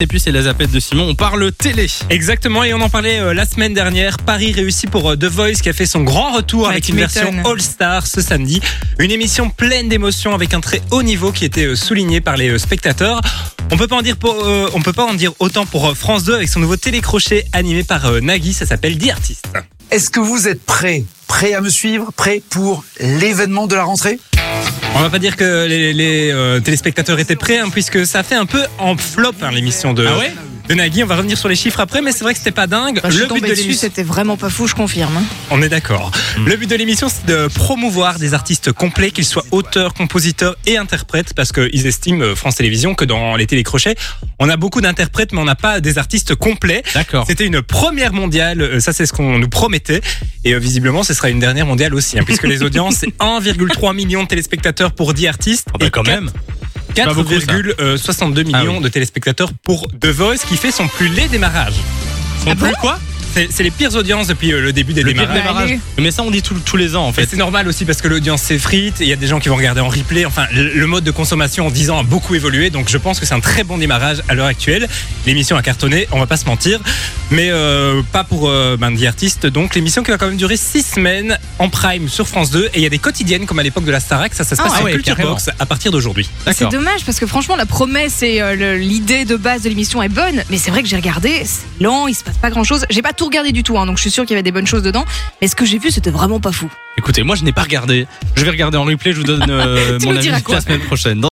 Et puis c'est la zapette de Simon, on parle télé. Exactement, et on en parlait euh, la semaine dernière. Paris réussit pour euh, The Voice qui a fait son grand retour Ouais, avec une version m'étonnes. All-Star ce samedi. Une émission pleine d'émotions avec un très haut niveau qui était euh, souligné par les euh, spectateurs. On peut pas en dire pour, euh, on peut pas en dire autant pour euh, France 2 avec son nouveau télécrochet animé par euh, Nagui, ça s'appelle The Artist. Est-ce que vous êtes prêts? Prêts à me suivre? Prêts pour l'événement de la rentrée? On va pas dire que les, euh, téléspectateurs étaient prêts hein, puisque ça fait un peu en flop hein, l'émission de, Ah ouais? De Nagui. On va revenir sur les chiffres après, mais c'est vrai que c'était pas dingue. Je suis Le but de dessus, l'émission. c'était vraiment pas fou, je confirme. hein. On est d'accord. Le but de l'émission, c'est de promouvoir des artistes complets, qu'ils soient auteurs, compositeurs et interprètes, parce qu'ils estiment, euh, France Télévisions, que dans les télécrochets, on a beaucoup d'interprètes, mais on n'a pas des artistes complets. D'accord. C'était une première mondiale, euh, ça c'est ce qu'on nous promettait, et euh, visiblement ce sera une dernière mondiale aussi, hein, puisque les audiences, c'est 1,3 million de téléspectateurs pour 10 artistes, Ah bah et quand même. Pas beaucoup, ça. 4,62 millions Ah oui. de téléspectateurs pour The Voice, qui fait son plus laid démarrage. Son Ah plus bon? quoi? C'est les pires audiences depuis euh, le début des Le pire démarrages. démarrage. Mais ça on dit tous- tous les ans en Et fait. c'est normal aussi parce que l'audience s'effrite, et il y a des gens qui vont regarder en replay. Enfin, le le mode de consommation en 10 ans a beaucoup évolué, donc je pense que c'est un très bon démarrage à l'heure actuelle. L'émission a cartonné, on va pas se mentir, mais euh, pas pour euh, ben, The Artist. Donc l'émission qui va quand même durer 6 semaines en prime sur France 2, et il y a des quotidiennes comme à l'époque de la Starac, ça, ça se Ah passe ouais, sur Culture carrément. Box à partir d'aujourd'hui. C'est dommage parce que franchement, la promesse et euh, l'idée de base de l'émission est bonne, mais c'est vrai que j'ai regardé, c'est lent, il se passe pas grand chose. J'ai pas tout regardé du tout, hein, donc je suis sûre qu'il y avait des bonnes choses dedans, mais ce que j'ai vu, c'était vraiment pas fou. Écoutez, moi je n'ai pas regardé. Je vais regarder en replay, je vous donne euh, mon avis la semaine prochaine.